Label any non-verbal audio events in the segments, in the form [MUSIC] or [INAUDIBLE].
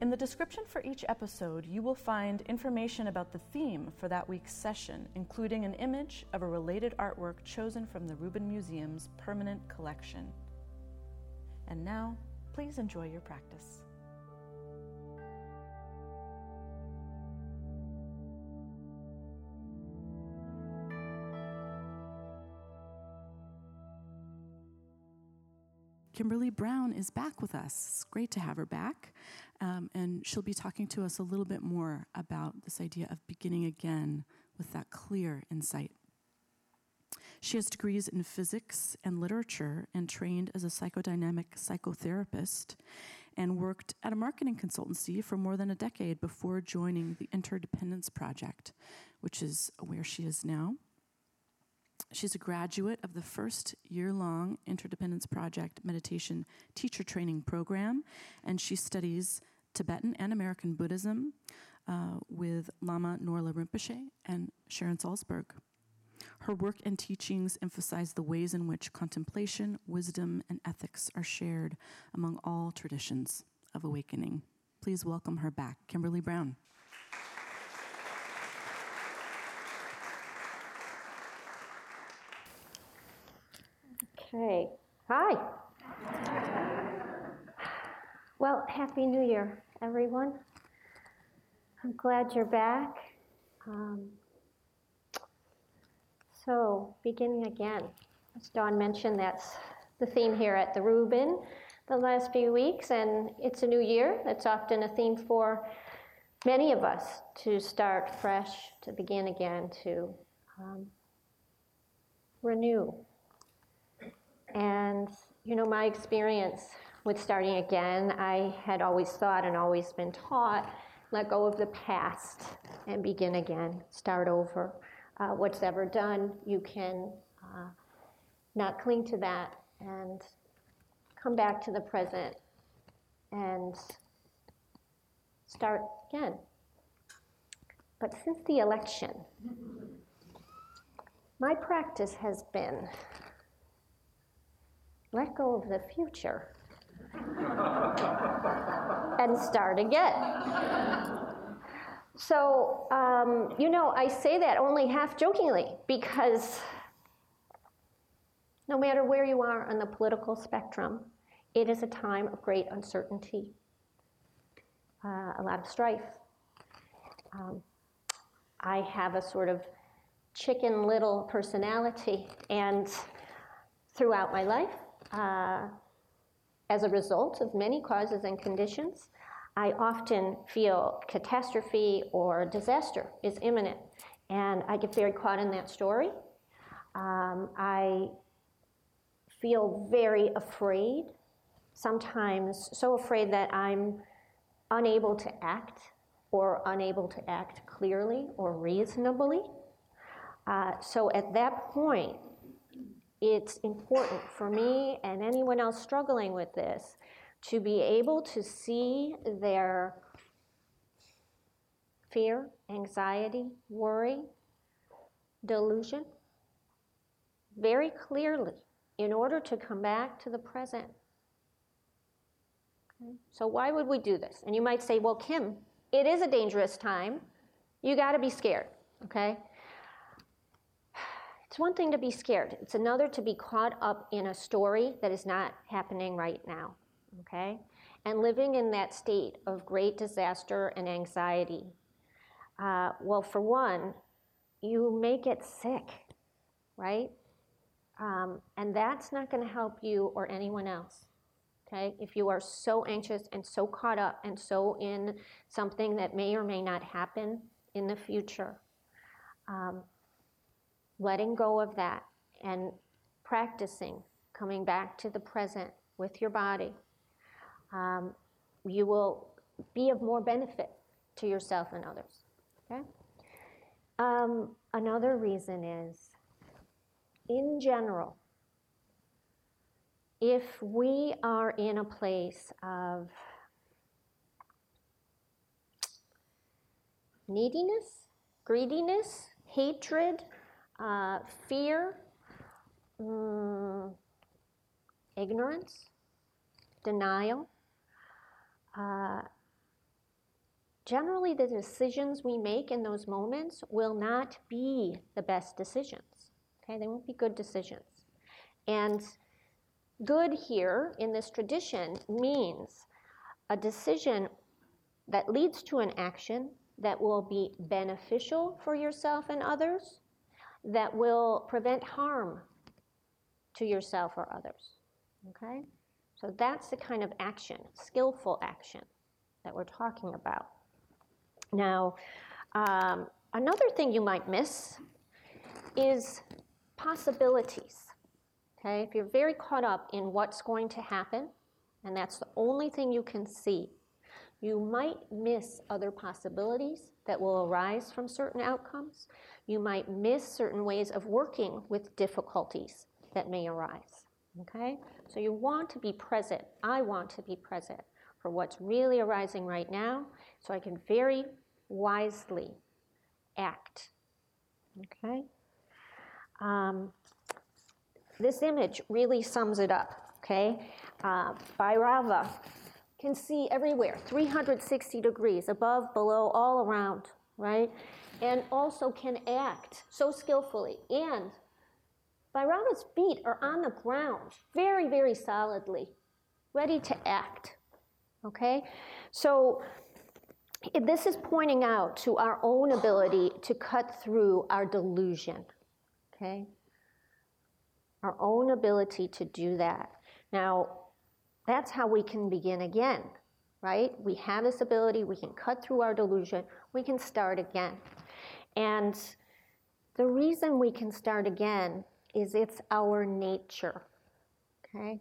in the description for each episode, you will find information about the theme for that week's session, including an image of a related artwork chosen from the Rubin Museum's permanent collection. And now, please enjoy your practice. Kimberly Brown is back with us. It's great to have her back. Um, and she'll be talking to us a little bit more about this idea of beginning again with that clear insight. She has degrees in physics and literature and trained as a psychodynamic psychotherapist and worked at a marketing consultancy for more than a decade before joining the Interdependence Project, which is where she is now. She's a graduate of the first year long Interdependence Project meditation teacher training program, and she studies Tibetan and American Buddhism uh, with Lama Norlha Rinpoche and Sharon Salzberg. Her work and teachings emphasize the ways in which contemplation, wisdom, and ethics are shared among all traditions of awakening. Please welcome her back, Kimberly Brown. Okay. Hi. Well, Happy New Year, everyone. I'm glad you're back. Um, so, beginning again. As Dawn mentioned, that's the theme here at the Rubin the last few weeks, and it's a new year. That's often a theme for many of us to start fresh, to begin again, to um, renew and, you know, my experience with starting again, I had always thought and always been taught let go of the past and begin again, start over. Uh, what's ever done, you can uh, not cling to that and come back to the present and start again. But since the election, my practice has been let go of the future and start again. So, um, you know, I say that only half jokingly because no matter where you are on the political spectrum, it is a time of great uncertainty, uh, a lot of strife. Um, I have a sort of chicken little personality, and throughout my life, uh, as a result of many causes and conditions, I often feel catastrophe or disaster is imminent. And I get very caught in that story. Um, I feel very afraid, sometimes so afraid that I'm unable to act or unable to act clearly or reasonably. Uh, so at that point, it's important for me and anyone else struggling with this to be able to see their fear, anxiety, worry, delusion very clearly in order to come back to the present. Okay? So, why would we do this? And you might say, well, Kim, it is a dangerous time. You got to be scared, okay? It's one thing to be scared, it's another to be caught up in a story that is not happening right now, okay? And living in that state of great disaster and anxiety. Uh, well, for one, you may get sick, right? Um, and that's not going to help you or anyone else. Okay? If you are so anxious and so caught up and so in something that may or may not happen in the future, um, letting go of that and practicing coming back to the present with your body, um, you will be of more benefit to yourself and others. Okay? Um, another reason is, in general, if we are in a place of neediness, greediness, hatred, uh, fear, mm, ignorance, denial, uh, generally the decisions we make in those moments will not be the best decisions. Okay, they won't be good decisions. And good here in this tradition means a decision that leads to an action that will be beneficial for yourself and others, that will prevent harm to yourself or others. Okay? So that's the kind of action, skillful action, that we're talking about. Now, um, another thing you might miss is possibilities. Okay, if you're very caught up in what's going to happen, and that's the only thing you can see, you might miss other possibilities that will arise from certain outcomes. You might miss certain ways of working with difficulties that may arise. Okay? So you want to be present. I want to be present for what's really arising right now so I can very wisely act. Okay? Um, this image really sums it up, okay? Uh, Bhairava can see everywhere, 360 degrees, above, below, all around, right? And also can act so skillfully. And Bhairava's feet are on the ground, very, very solidly, ready to act, okay? So this is pointing out to our own ability to cut through our delusion, okay? our own ability to do that. Now, that's how we can begin again, right? We have this ability, we can cut through our delusion, we can start again. And the reason we can start again is it's our nature, okay?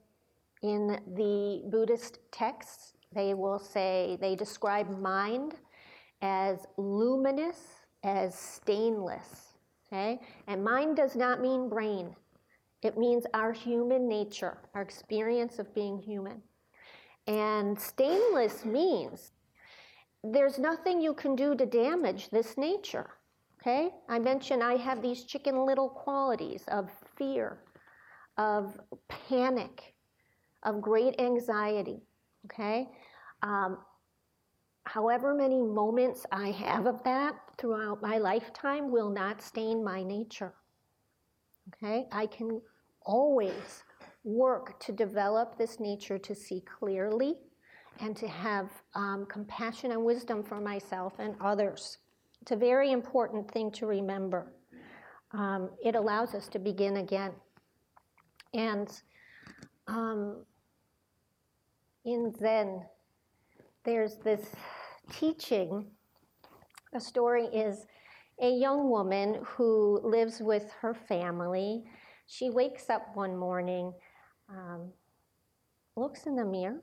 In the Buddhist texts, they will say, they describe mind as luminous, as stainless, okay? And mind does not mean brain. It means our human nature, our experience of being human. And stainless means there's nothing you can do to damage this nature. Okay? I mentioned I have these chicken little qualities of fear, of panic, of great anxiety. Okay? Um, however many moments I have of that throughout my lifetime will not stain my nature. Okay? I can always work to develop this nature to see clearly and to have um, compassion and wisdom for myself and others. It's a very important thing to remember. Um, it allows us to begin again. And um, in Zen, there's this teaching. The story is a young woman who lives with her family. She wakes up one morning, um, looks in the mirror,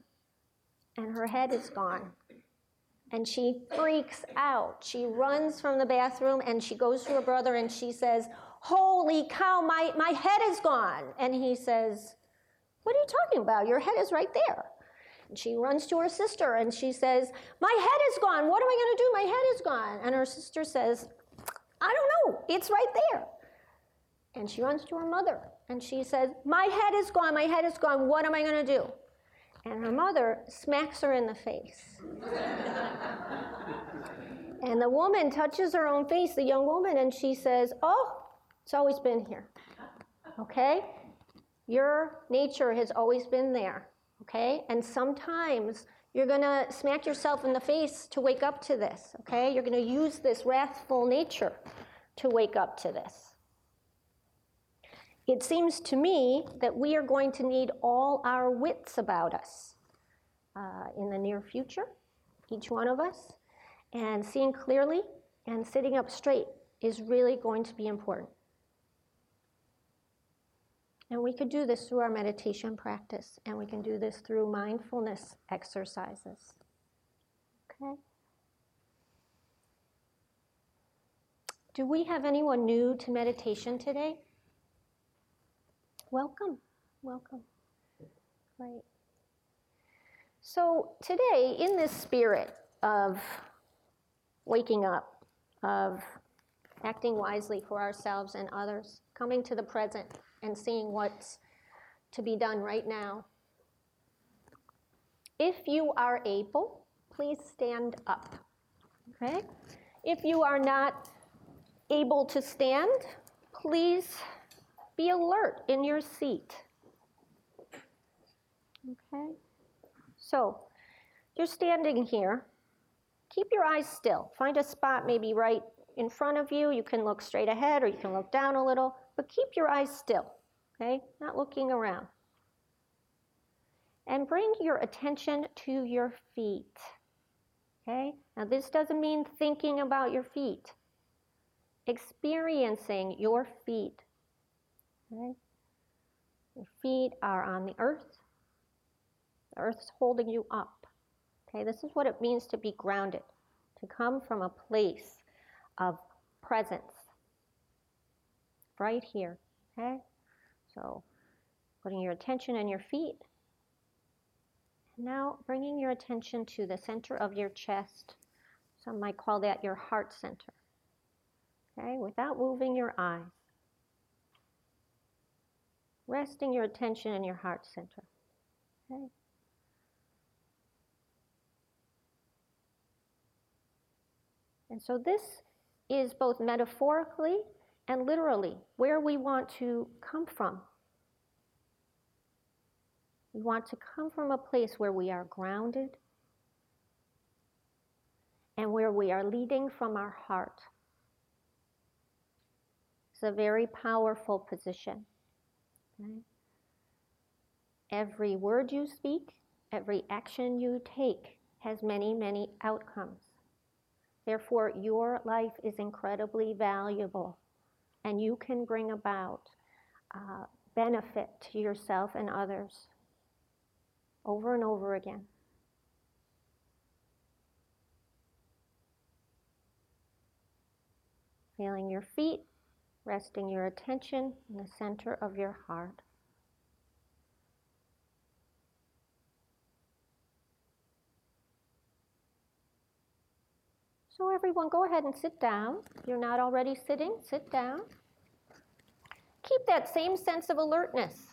and her head is gone. And she freaks out. She runs from the bathroom and she goes to her brother and she says, Holy cow, my, my head is gone. And he says, What are you talking about? Your head is right there. And she runs to her sister and she says, My head is gone. What am I going to do? My head is gone. And her sister says, I don't know. It's right there. And she runs to her mother and she says, My head is gone. My head is gone. What am I going to do? And her mother smacks her in the face. [LAUGHS] and the woman touches her own face, the young woman, and she says, Oh, it's always been here. Okay? Your nature has always been there. Okay? And sometimes you're going to smack yourself in the face to wake up to this, okay? You're going to use this wrathful nature to wake up to this. It seems to me that we are going to need all our wits about us uh, in the near future, each one of us, and seeing clearly and sitting up straight is really going to be important. And we could do this through our meditation practice, and we can do this through mindfulness exercises. Okay? Do we have anyone new to meditation today? Welcome, welcome. Great. So, today, in this spirit of waking up, of acting wisely for ourselves and others, coming to the present and seeing what's to be done right now, if you are able, please stand up. Okay? If you are not able to stand, please be alert in your seat. Okay? So, you're standing here. Keep your eyes still. Find a spot maybe right in front of you. You can look straight ahead or you can look down a little, but keep your eyes still. Okay? Not looking around. And bring your attention to your feet. Okay? Now, this doesn't mean thinking about your feet, experiencing your feet. Okay? Your feet are on the earth. The earth is holding you up. Okay, this is what it means to be grounded, to come from a place of presence. Right here. Okay? So, putting your attention on your feet. Now, bringing your attention to the center of your chest. Some might call that your heart center. Okay, without moving your eyes. Resting your attention in your heart center. Okay. And so this is both metaphorically and literally where we want to come from. We want to come from a place where we are grounded and where we are leading from our heart. It's a very powerful position. Okay? Every word you speak, every action you take has many, many outcomes. Therefore, your life is incredibly valuable, and you can bring about uh, benefit to yourself and others over and over again. Feeling your feet, resting your attention in the center of your heart. So, everyone, go ahead and sit down. If you're not already sitting, sit down. Keep that same sense of alertness,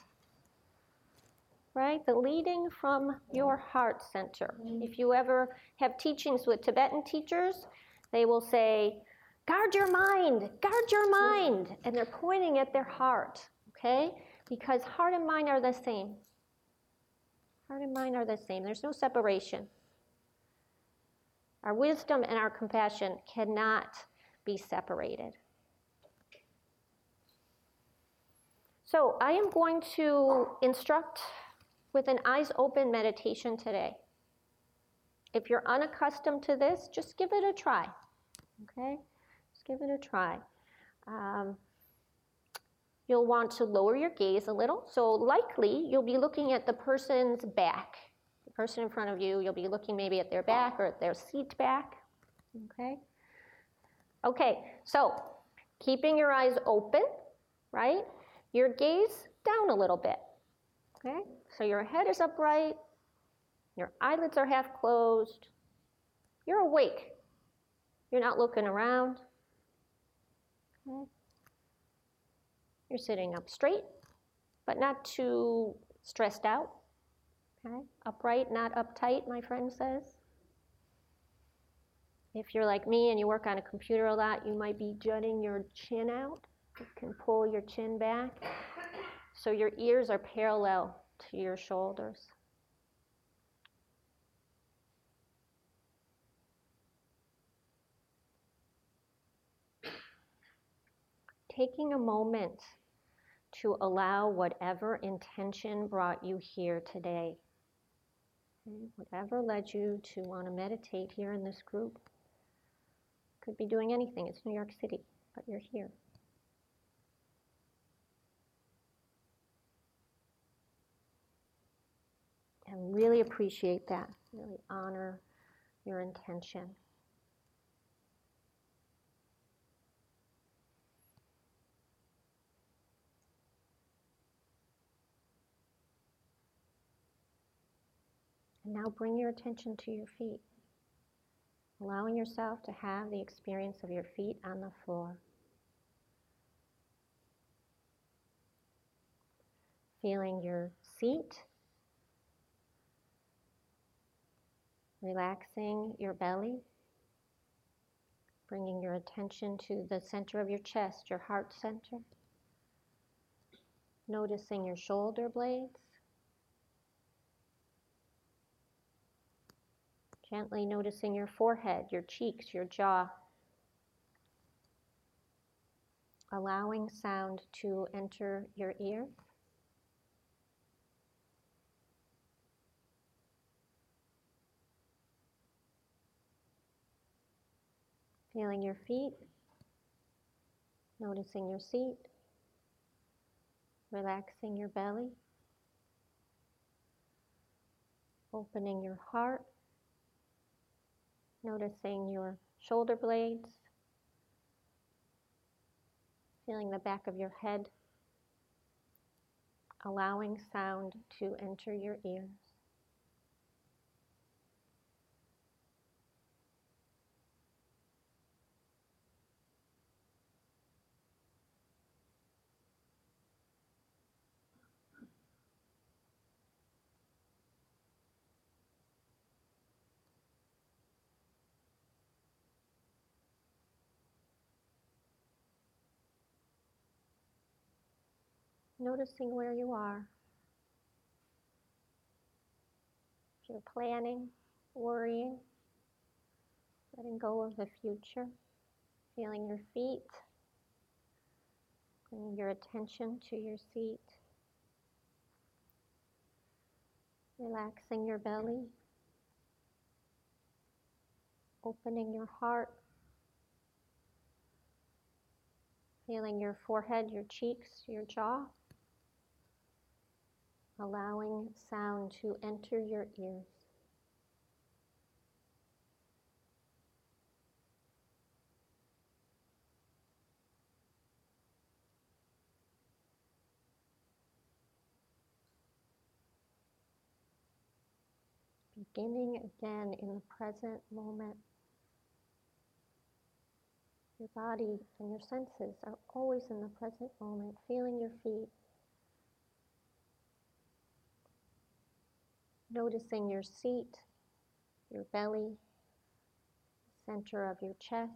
right? The leading from your heart center. Mm-hmm. If you ever have teachings with Tibetan teachers, they will say, guard your mind, guard your mind. And they're pointing at their heart, okay? Because heart and mind are the same. Heart and mind are the same, there's no separation. Our wisdom and our compassion cannot be separated. So, I am going to instruct with an eyes open meditation today. If you're unaccustomed to this, just give it a try. Okay? Just give it a try. Um, you'll want to lower your gaze a little. So, likely, you'll be looking at the person's back person in front of you, you'll be looking maybe at their back or at their seat back. Okay? Okay, so keeping your eyes open, right? Your gaze down a little bit. Okay? So your head is upright, your eyelids are half closed, you're awake. You're not looking around. Okay? You're sitting up straight, but not too stressed out. Okay? Upright, not uptight, my friend says. If you're like me and you work on a computer a lot, you might be jutting your chin out. You can pull your chin back so your ears are parallel to your shoulders. Taking a moment to allow whatever intention brought you here today whatever led you to want to meditate here in this group. Could be doing anything. It's New York City, but you're here. And really appreciate that. Really honor your intention. Now bring your attention to your feet, allowing yourself to have the experience of your feet on the floor. Feeling your seat, relaxing your belly, bringing your attention to the center of your chest, your heart center. Noticing your shoulder blades. Gently noticing your forehead, your cheeks, your jaw. Allowing sound to enter your ear. Feeling your feet, noticing your seat, relaxing your belly, opening your heart, noticing your shoulder blades, feeling the back of your head, allowing sound to enter your ears. Noticing where you are. If you're planning, worrying, letting go of the future, feeling your feet, bringing your attention to your seat, relaxing your belly, opening your heart. Feeling your forehead, your cheeks, your jaw allowing sound to enter your ears. Beginning again in the present moment. Your body and your senses are always in the present moment, feeling your feet, Noticing your seat, your belly, center of your chest.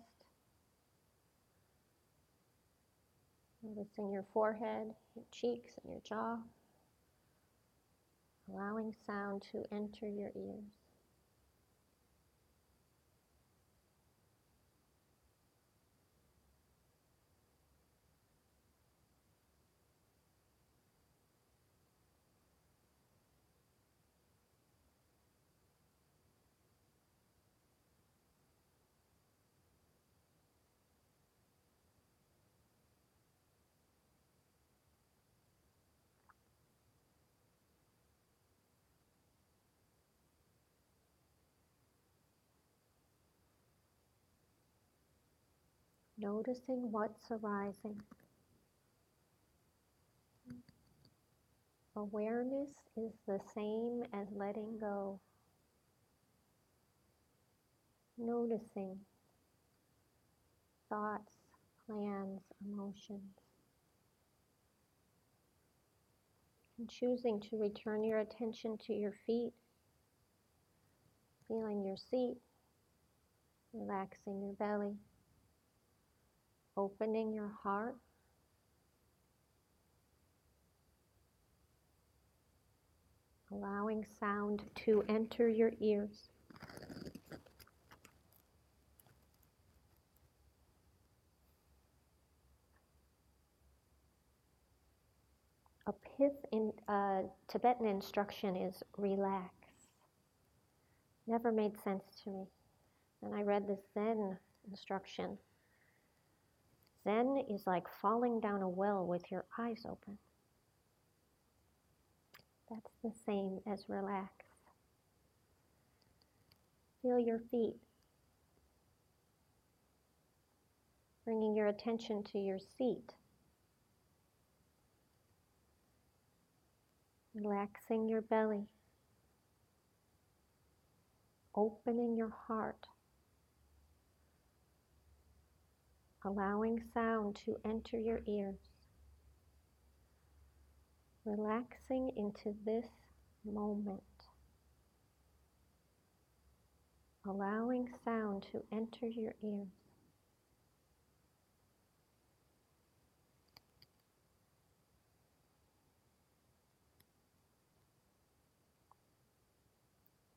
Noticing your forehead, your cheeks, and your jaw. Allowing sound to enter your ears. Noticing what's arising. Awareness is the same as letting go. Noticing thoughts, plans, emotions. And choosing to return your attention to your feet, feeling your seat, relaxing your belly opening your heart. Allowing sound to enter your ears. A pith in uh, Tibetan instruction is relax. Never made sense to me. And I read the Zen instruction Zen is like falling down a well with your eyes open. That's the same as relax. Feel your feet. Bringing your attention to your seat. Relaxing your belly. opening your heart, allowing sound to enter your ears, relaxing into this moment, allowing sound to enter your ears.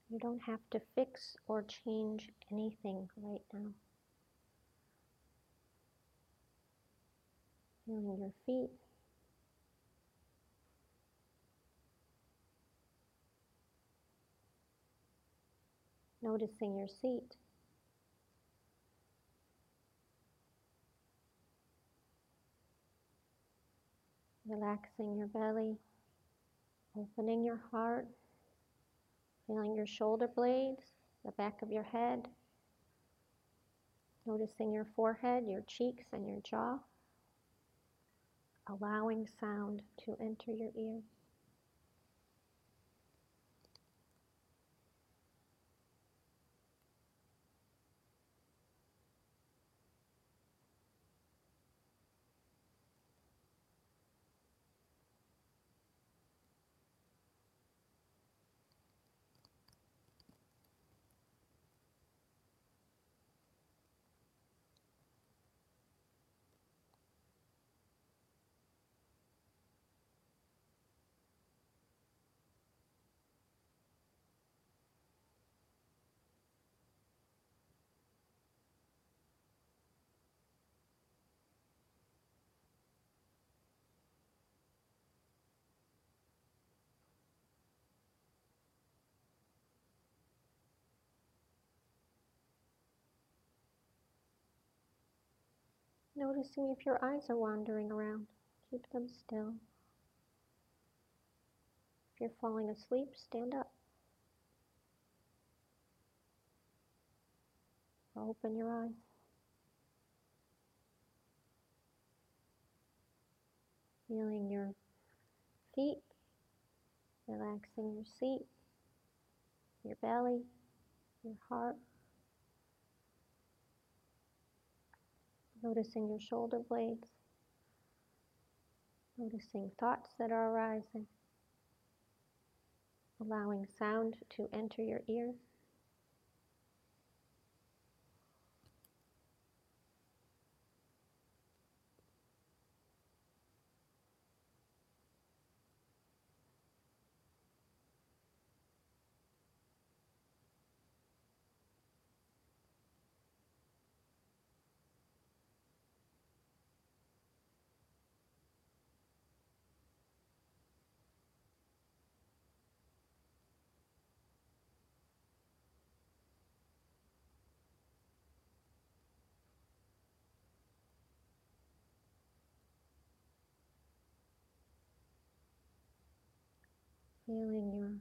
You don't have to fix or change anything right now. Feeling your feet. Noticing your seat. Relaxing your belly, opening your heart. Feeling your shoulder blades, the back of your head. Noticing your forehead, your cheeks, and your jaw. Allowing sound to enter your ears. Noticing if your eyes are wandering around, keep them still. If you're falling asleep, stand up. Open your eyes. Feeling your feet, relaxing your seat, your belly, your heart. Noticing your shoulder blades. Noticing thoughts that are arising. Allowing sound to enter your ears. Feeling your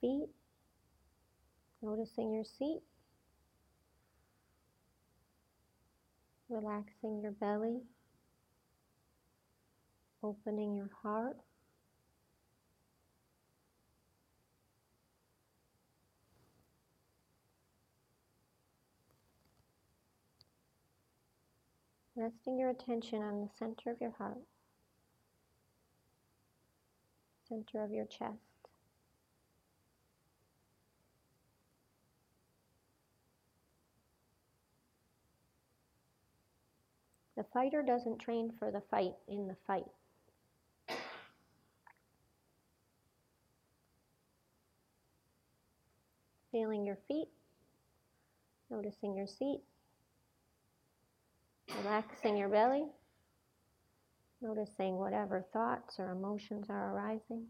feet, noticing your seat, relaxing your belly, opening your heart. Resting your attention on the center of your heart. Center of your chest. The fighter doesn't train for the fight in the fight. Feeling your feet, noticing your seat, relaxing your belly. Noticing whatever thoughts or emotions are arising.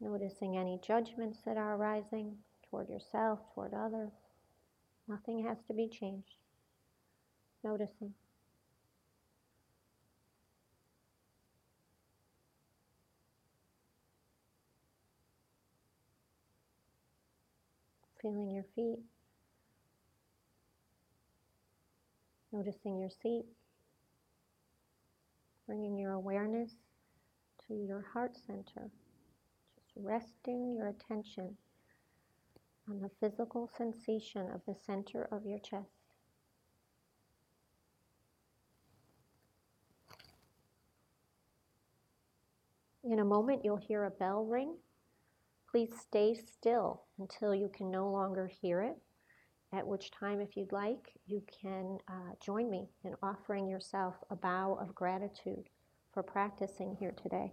Noticing any judgments that are arising toward yourself, toward others. Nothing has to be changed. Noticing. Feeling your feet. Noticing your seat bringing your awareness to your heart center, just resting your attention on the physical sensation of the center of your chest. In a moment, you'll hear a bell ring. Please stay still until you can no longer hear it, at which time, if you'd like, you can uh, join me in offering yourself a bow of gratitude for practicing here today.